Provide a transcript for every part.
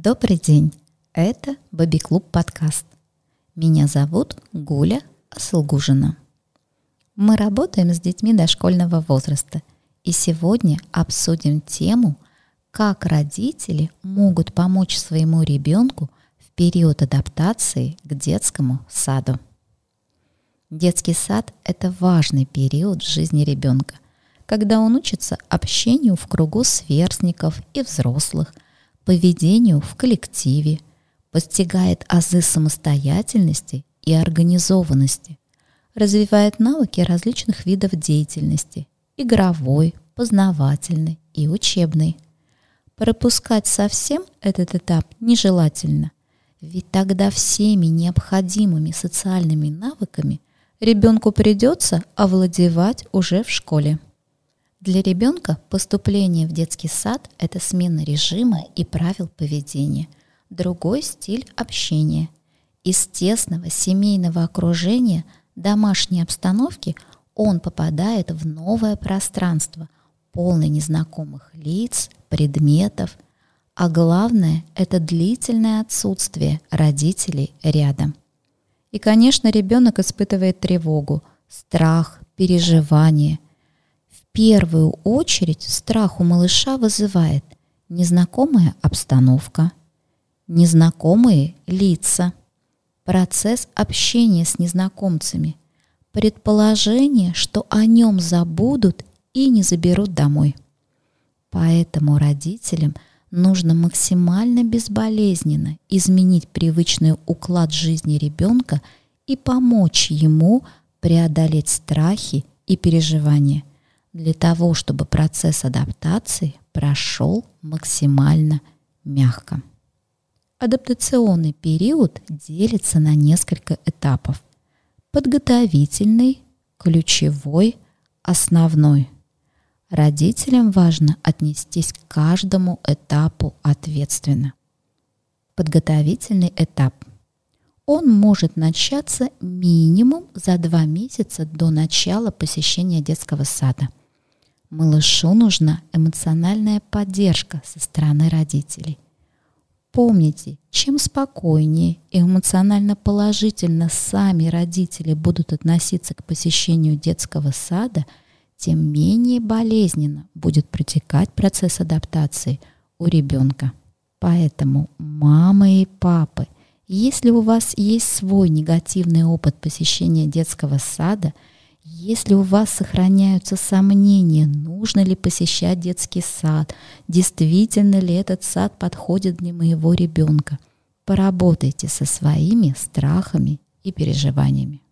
Добрый день! Это Бэби Клуб подкаст. Меня зовут Гуля Асылгужина. Мы работаем с детьми дошкольного возраста, и сегодня обсудим тему, как родители могут помочь своему ребенку в период адаптации к детскому саду. Детский сад – это важный период в жизни ребенка, когда он учится общению в кругу сверстников и взрослых, поведению в коллективе, постигает азы самостоятельности и организованности, развивает навыки различных видов деятельности – игровой, познавательной и учебной. Пропускать совсем этот этап нежелательно, ведь тогда всеми необходимыми социальными навыками ребенку придется овладевать уже в школе. Для ребенка поступление в детский сад – это смена режима и правил поведения, другой стиль общения. Из тесного семейного окружения домашней обстановки он попадает в новое пространство, полное незнакомых лиц, предметов, а главное – это длительное отсутствие родителей рядом – и, конечно, ребенок испытывает тревогу, страх, переживание. Первую очередь страх у малыша вызывает незнакомая обстановка, незнакомые лица, процесс общения с незнакомцами, предположение, что о нем забудут и не заберут домой. Поэтому родителям – нужно максимально безболезненно изменить привычный уклад жизни ребенка и помочь ему преодолеть страхи и переживания для того, чтобы процесс адаптации прошел максимально мягко. Адаптационный период делится на несколько этапов. Подготовительный, ключевой, основной – Родителям важно отнестись к каждому этапу ответственно. Подготовительный этап. Он может начаться минимум за два месяца до начала посещения детского сада. Малышу нужна эмоциональная поддержка со стороны родителей. Помните, чем спокойнее и эмоционально положительно сами родители будут относиться к посещению детского сада – тем менее болезненно будет протекать процесс адаптации у ребенка. Поэтому мамы и папы, если у вас есть свой негативный опыт посещения детского сада, если у вас сохраняются сомнения, нужно ли посещать детский сад, действительно ли этот сад подходит для моего ребенка, поработайте со своими страхами и переживаниями.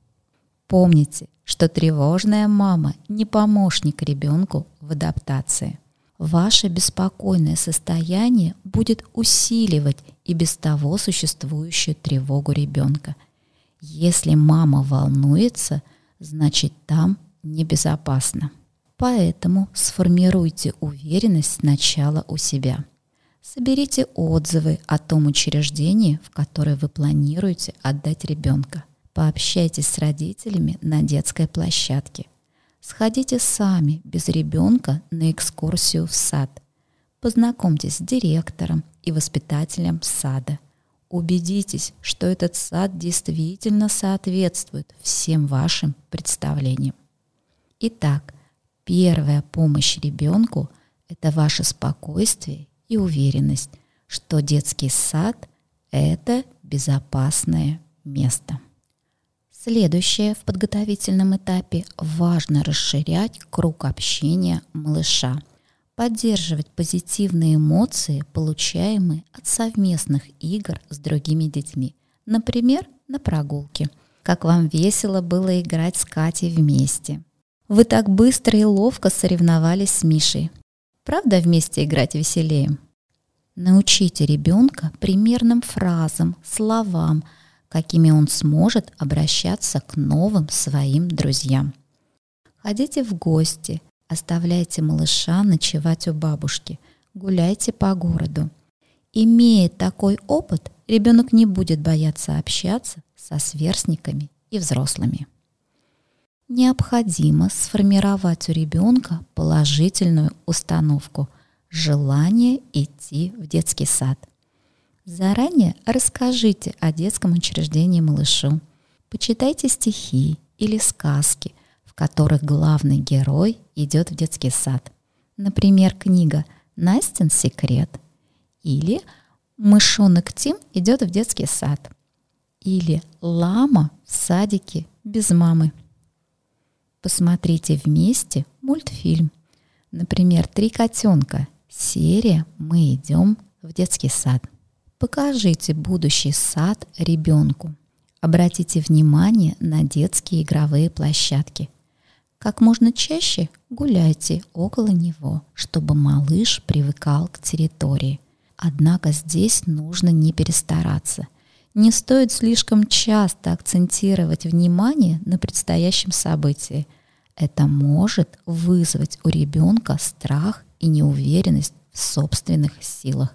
Помните, что тревожная мама не помощник ребенку в адаптации. Ваше беспокойное состояние будет усиливать и без того существующую тревогу ребенка. Если мама волнуется, значит там небезопасно. Поэтому сформируйте уверенность сначала у себя. Соберите отзывы о том учреждении, в которое вы планируете отдать ребенка – Пообщайтесь с родителями на детской площадке. Сходите сами, без ребенка, на экскурсию в сад. Познакомьтесь с директором и воспитателем сада. Убедитесь, что этот сад действительно соответствует всем вашим представлениям. Итак, первая помощь ребенку – это ваше спокойствие и уверенность, что детский сад – это безопасное место. Следующее в подготовительном этапе – важно расширять круг общения малыша, поддерживать позитивные эмоции, получаемые от совместных игр с другими детьми, например, на прогулке. Как вам весело было играть с Катей вместе. Вы так быстро и ловко соревновались с Мишей. Правда, вместе играть веселее? Научите ребенка примерным фразам, словам – какими он сможет обращаться к новым своим друзьям. Ходите в гости, оставляйте малыша ночевать у бабушки, гуляйте по городу. Имея такой опыт, ребенок не будет бояться общаться со сверстниками и взрослыми. Необходимо сформировать у ребенка положительную установку – желание идти в детский сад – Заранее расскажите о детском учреждении малышу. Почитайте стихи или сказки, которых главный герой идет в детский сад. Например, книга «Настин секрет» или «Мышонок Тим идет в детский сад» или «Лама в садике без мамы». Посмотрите вместе мультфильм. Например, «Три котенка». Серия «Мы идем в детский сад». Покажите будущий сад ребенку. Обратите внимание на детские игровые площадки. Как можно чаще гуляйте около него, чтобы малыш привыкал к территории. Однако здесь нужно не перестараться. Не стоит слишком часто акцентировать внимание на предстоящем событии. Это может вызвать у ребенка страх и неуверенность в собственных силах.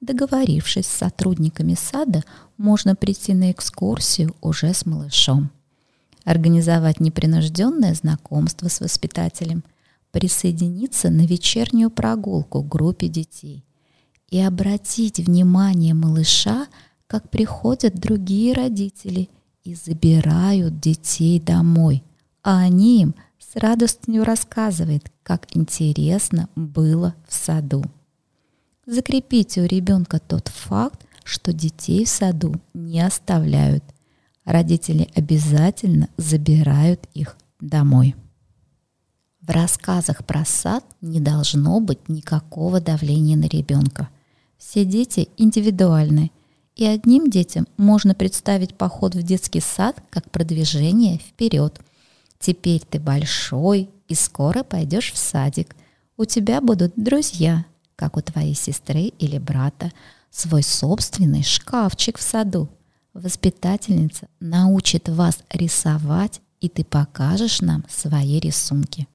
Договорившись с сотрудниками сада, можно прийти на экскурсию уже с малышом. Организовать непринужденное знакомство с воспитателем, присоединиться на вечернюю прогулку к группе детей и обратить внимание малыша, как приходят другие родители и забирают детей домой, а они им с радостью рассказывают, как интересно было в саду. Закрепите у ребенка тот факт, что детей в саду не оставляют. Родители обязательно забирают их домой. В рассказах про сад не должно быть никакого давления на ребенка. Все дети индивидуальны, и одним детям можно представить поход в детский сад как продвижение вперед. Теперь ты большой и скоро пойдешь в садик. У тебя будут друзья, как у твоей сестры или брата, свой собственный шкафчик в саду. Воспитательница научит вас рисовать, и ты покажешь нам свои рисунки.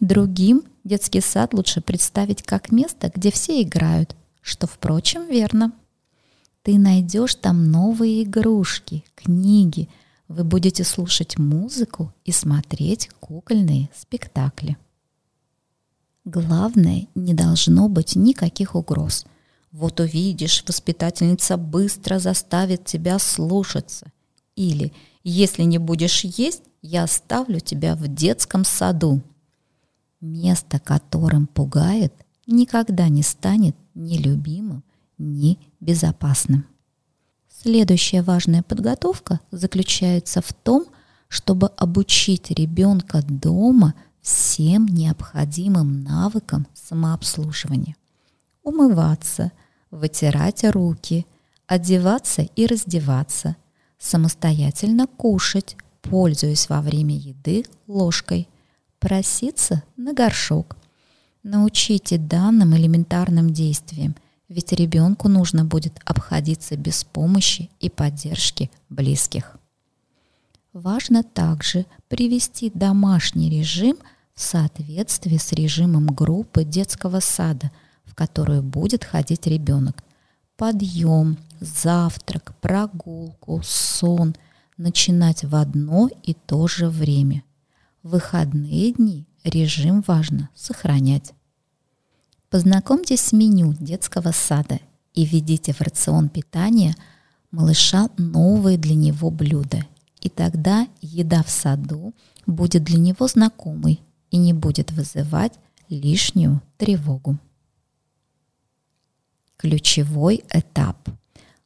Другим детский сад лучше представить как место, где все играют, что, впрочем, верно. Ты найдешь там новые игрушки, книги, вы будете слушать музыку и смотреть кукольные спектакли. Главное, не должно быть никаких угроз. Вот увидишь, воспитательница быстро заставит тебя слушаться. Или, если не будешь есть, я оставлю тебя в детском саду. Место, которым пугает, никогда не станет ни любимым, ни безопасным. Следующая важная подготовка заключается в том, чтобы обучить ребенка дома – всем необходимым навыкам самообслуживания. Умываться, вытирать руки, одеваться и раздеваться, самостоятельно кушать, пользуясь во время еды ложкой, проситься на горшок. Научите данным элементарным действиям, ведь ребенку нужно будет обходиться без помощи и поддержки близких. Важно также привести домашний режим в соответствии с режимом группы детского сада, которую будет ходить ребенок. Подъем, завтрак, прогулку, сон начинать в одно и то же время. В выходные дни режим важно сохранять. Познакомьтесь с меню детского сада и введите в рацион питания малыша новые для него блюда и тогда еда в саду будет для него знакомой и не будет вызывать лишнюю тревогу. Ключевой этап.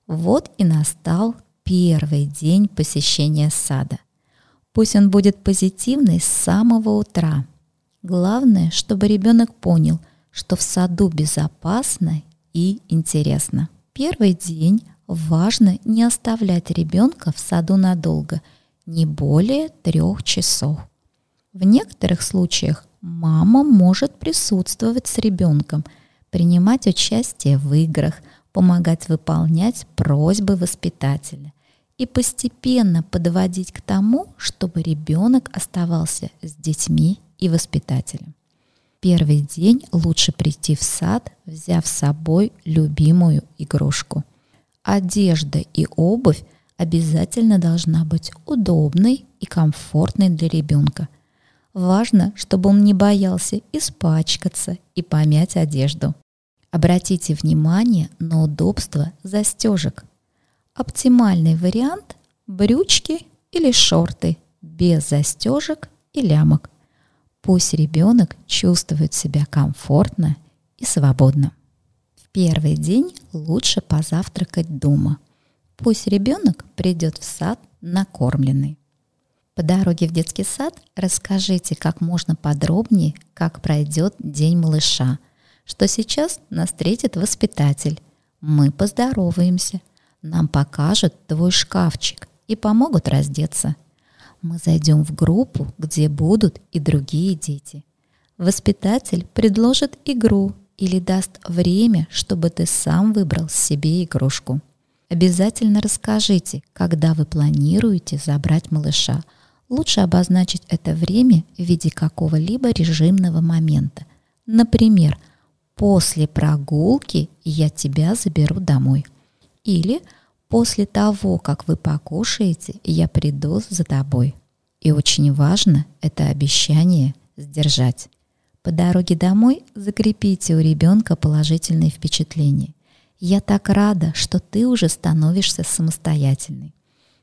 Вот и настал первый день посещения сада. Пусть он будет позитивный с самого утра. Главное, чтобы ребенок понял, что в саду безопасно и интересно. Первый день важно не оставлять ребенка в саду надолго, не более трех часов. В некоторых случаях мама может присутствовать с ребенком, принимать участие в играх, помогать выполнять просьбы воспитателя и постепенно подводить к тому, чтобы ребенок оставался с детьми и воспитателем. Первый день лучше прийти в сад, взяв с собой любимую игрушку – Одежда и обувь обязательно должна быть удобной и комфортной для ребенка. Важно, чтобы он не боялся испачкаться и помять одежду. Обратите внимание на удобство застежек. Оптимальный вариант – брючки или шорты без застежек и лямок. Пусть ребенок чувствует себя комфортно и свободно. В первый день лучше позавтракать дома. Пусть ребенок придет в сад накормленный. По дороге в детский сад расскажите как можно подробнее, как пройдет день малыша, что сейчас нас встретит воспитатель. Мы поздороваемся, нам покажут твой шкафчик и помогут раздеться. Мы зайдем в группу, где будут и другие дети. Воспитатель предложит игру или даст время, чтобы ты сам выбрал себе игрушку. Обязательно расскажите, когда вы планируете забрать малыша – лучше обозначить это время в виде какого-либо режимного момента. Например, после прогулки я тебя заберу домой. Или после того, как вы покушаете, я приду за тобой. И очень важно это обещание сдержать. По дороге домой закрепите у ребенка положительные впечатления. Я так рада, что ты уже становишься самостоятельной.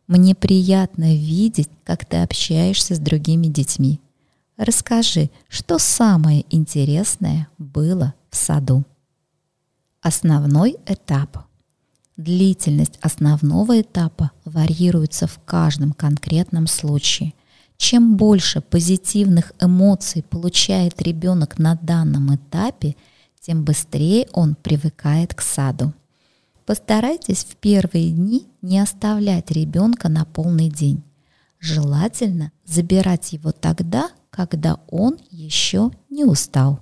Мне приятно видеть, как ты общаешься с другими детьми. Расскажи, что самое интересное было в саду. Основной этап. Длительность основного этапа варьируется в каждом конкретном случае. Чем больше позитивных эмоций получает ребенок на данном этапе, тем быстрее он привыкает к саду. Постарайтесь в первые дни не оставлять ребенка на полный день. Желательно забирать его тогда, когда он еще не устал.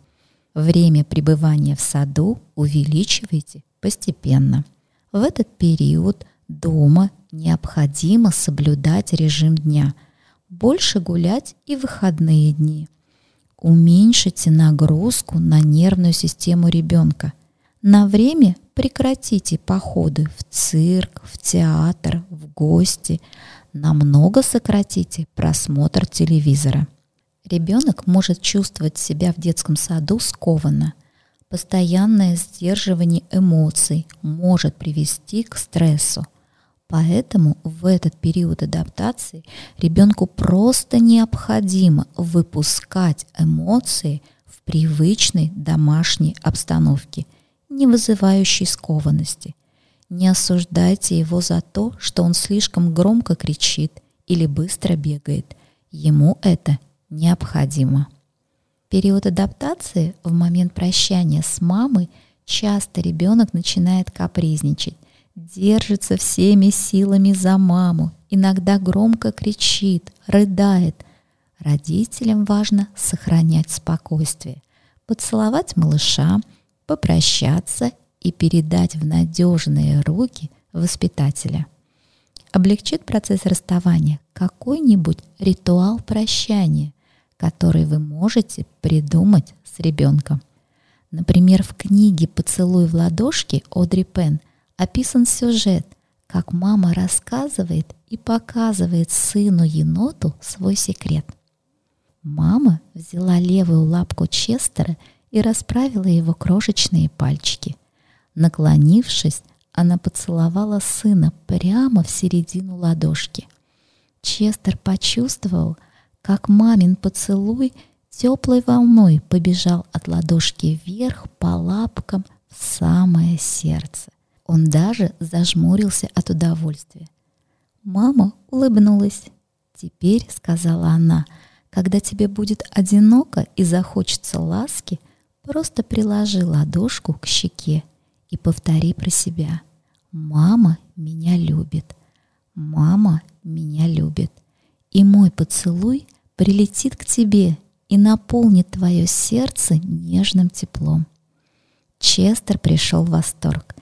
Время пребывания в саду увеличивайте постепенно. В этот период дома необходимо соблюдать режим дня, больше гулять и выходные дни. Уменьшите нагрузку на нервную систему ребенка. На время прекратите походы в цирк, в театр, в гости. Намного сократите просмотр телевизора. Ребенок может чувствовать себя в детском саду скованно. Постоянное сдерживание эмоций может привести к стрессу. Поэтому в этот период адаптации ребенку просто необходимо выпускать эмоции в привычной домашней обстановке – не вызывающий скованности. Не осуждайте его за то, что он слишком громко кричит или быстро бегает. Ему это необходимо. период адаптации, в момент прощания с мамой, часто ребенок начинает капризничать, держится всеми силами за маму, иногда громко кричит, рыдает. Родителям важно сохранять спокойствие, поцеловать малыша, попрощаться и передать в надежные руки воспитателя. Облегчит процесс расставания какой-нибудь ритуал прощания, который вы можете придумать с ребенком. Например, в книге «Поцелуй в ладошки» Одри Пен описан сюжет, как мама рассказывает и показывает сыну-еноту свой секрет. Мама взяла левую лапку Честера и расправила его крошечные пальчики. Наклонившись, она поцеловала сына прямо в середину ладошки. Честер почувствовал, как мамин поцелуй теплой волной побежал от ладошки вверх по лапкам в самое сердце. Он даже зажмурился от удовольствия. Мама улыбнулась. «Теперь», — сказала она, — «когда тебе будет одиноко и захочется ласки, Просто приложи ладошку к щеке и повтори про себя. Мама меня любит. Мама меня любит. И мой поцелуй прилетит к тебе и наполнит твое сердце нежным теплом. Честер пришел в восторг.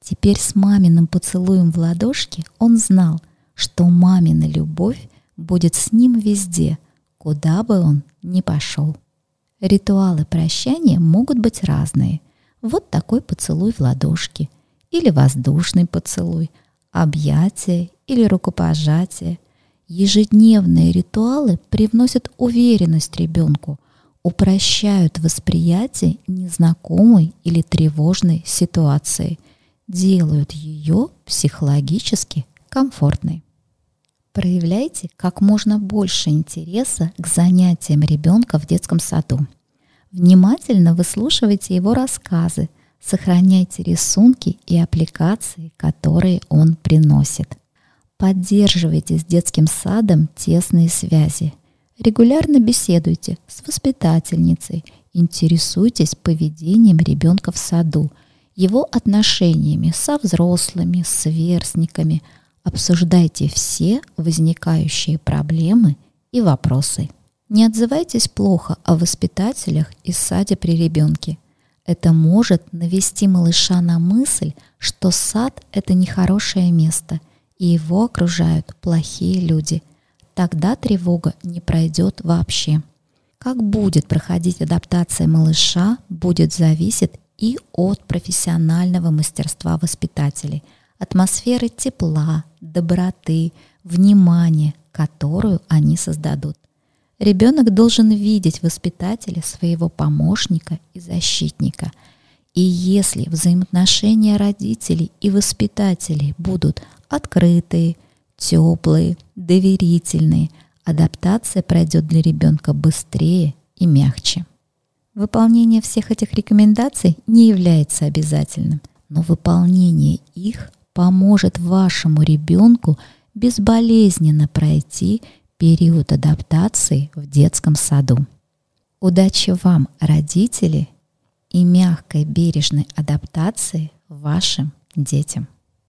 Теперь с маминым поцелуем в ладошке он знал, что мамина любовь будет с ним везде, куда бы он ни пошел. Ритуалы прощания могут быть разные. Вот такой поцелуй в ладошки, или воздушный поцелуй, объятие или рукопожатие. Ежедневные ритуалы привносят уверенность ребенку, упрощают восприятие незнакомой или тревожной ситуации, делают ее психологически комфортной. Проявляйте как можно больше интереса к занятиям ребенка в детском саду. Внимательно выслушивайте его рассказы, сохраняйте рисунки и аппликации, которые он приносит. Поддерживайте с детским садом тесные связи. Регулярно беседуйте с воспитательницей, интересуйтесь поведением ребенка в саду, его отношениями со взрослыми, с сверстниками. Обсуждайте все возникающие проблемы и вопросы. Не отзывайтесь плохо о воспитателях и саде при ребенке. Это может навести малыша на мысль, что сад – это нехорошее место, и его окружают плохие люди. Тогда тревога не пройдет вообще. Как будет проходить адаптация малыша, будет зависеть и от профессионального мастерства воспитателей, атмосферы тепла, доброты, внимания, которую они создадут. Ребенок должен видеть воспитателя своего помощника и защитника. И если взаимоотношения родителей и воспитателей будут открытые, теплые, доверительные, адаптация пройдет для ребенка быстрее и мягче. Выполнение всех этих рекомендаций не является обязательным, но выполнение их поможет вашему ребенку безболезненно пройти период адаптации в детском саду. Удачи вам, родители, и мягкой бережной адаптации вашим детям.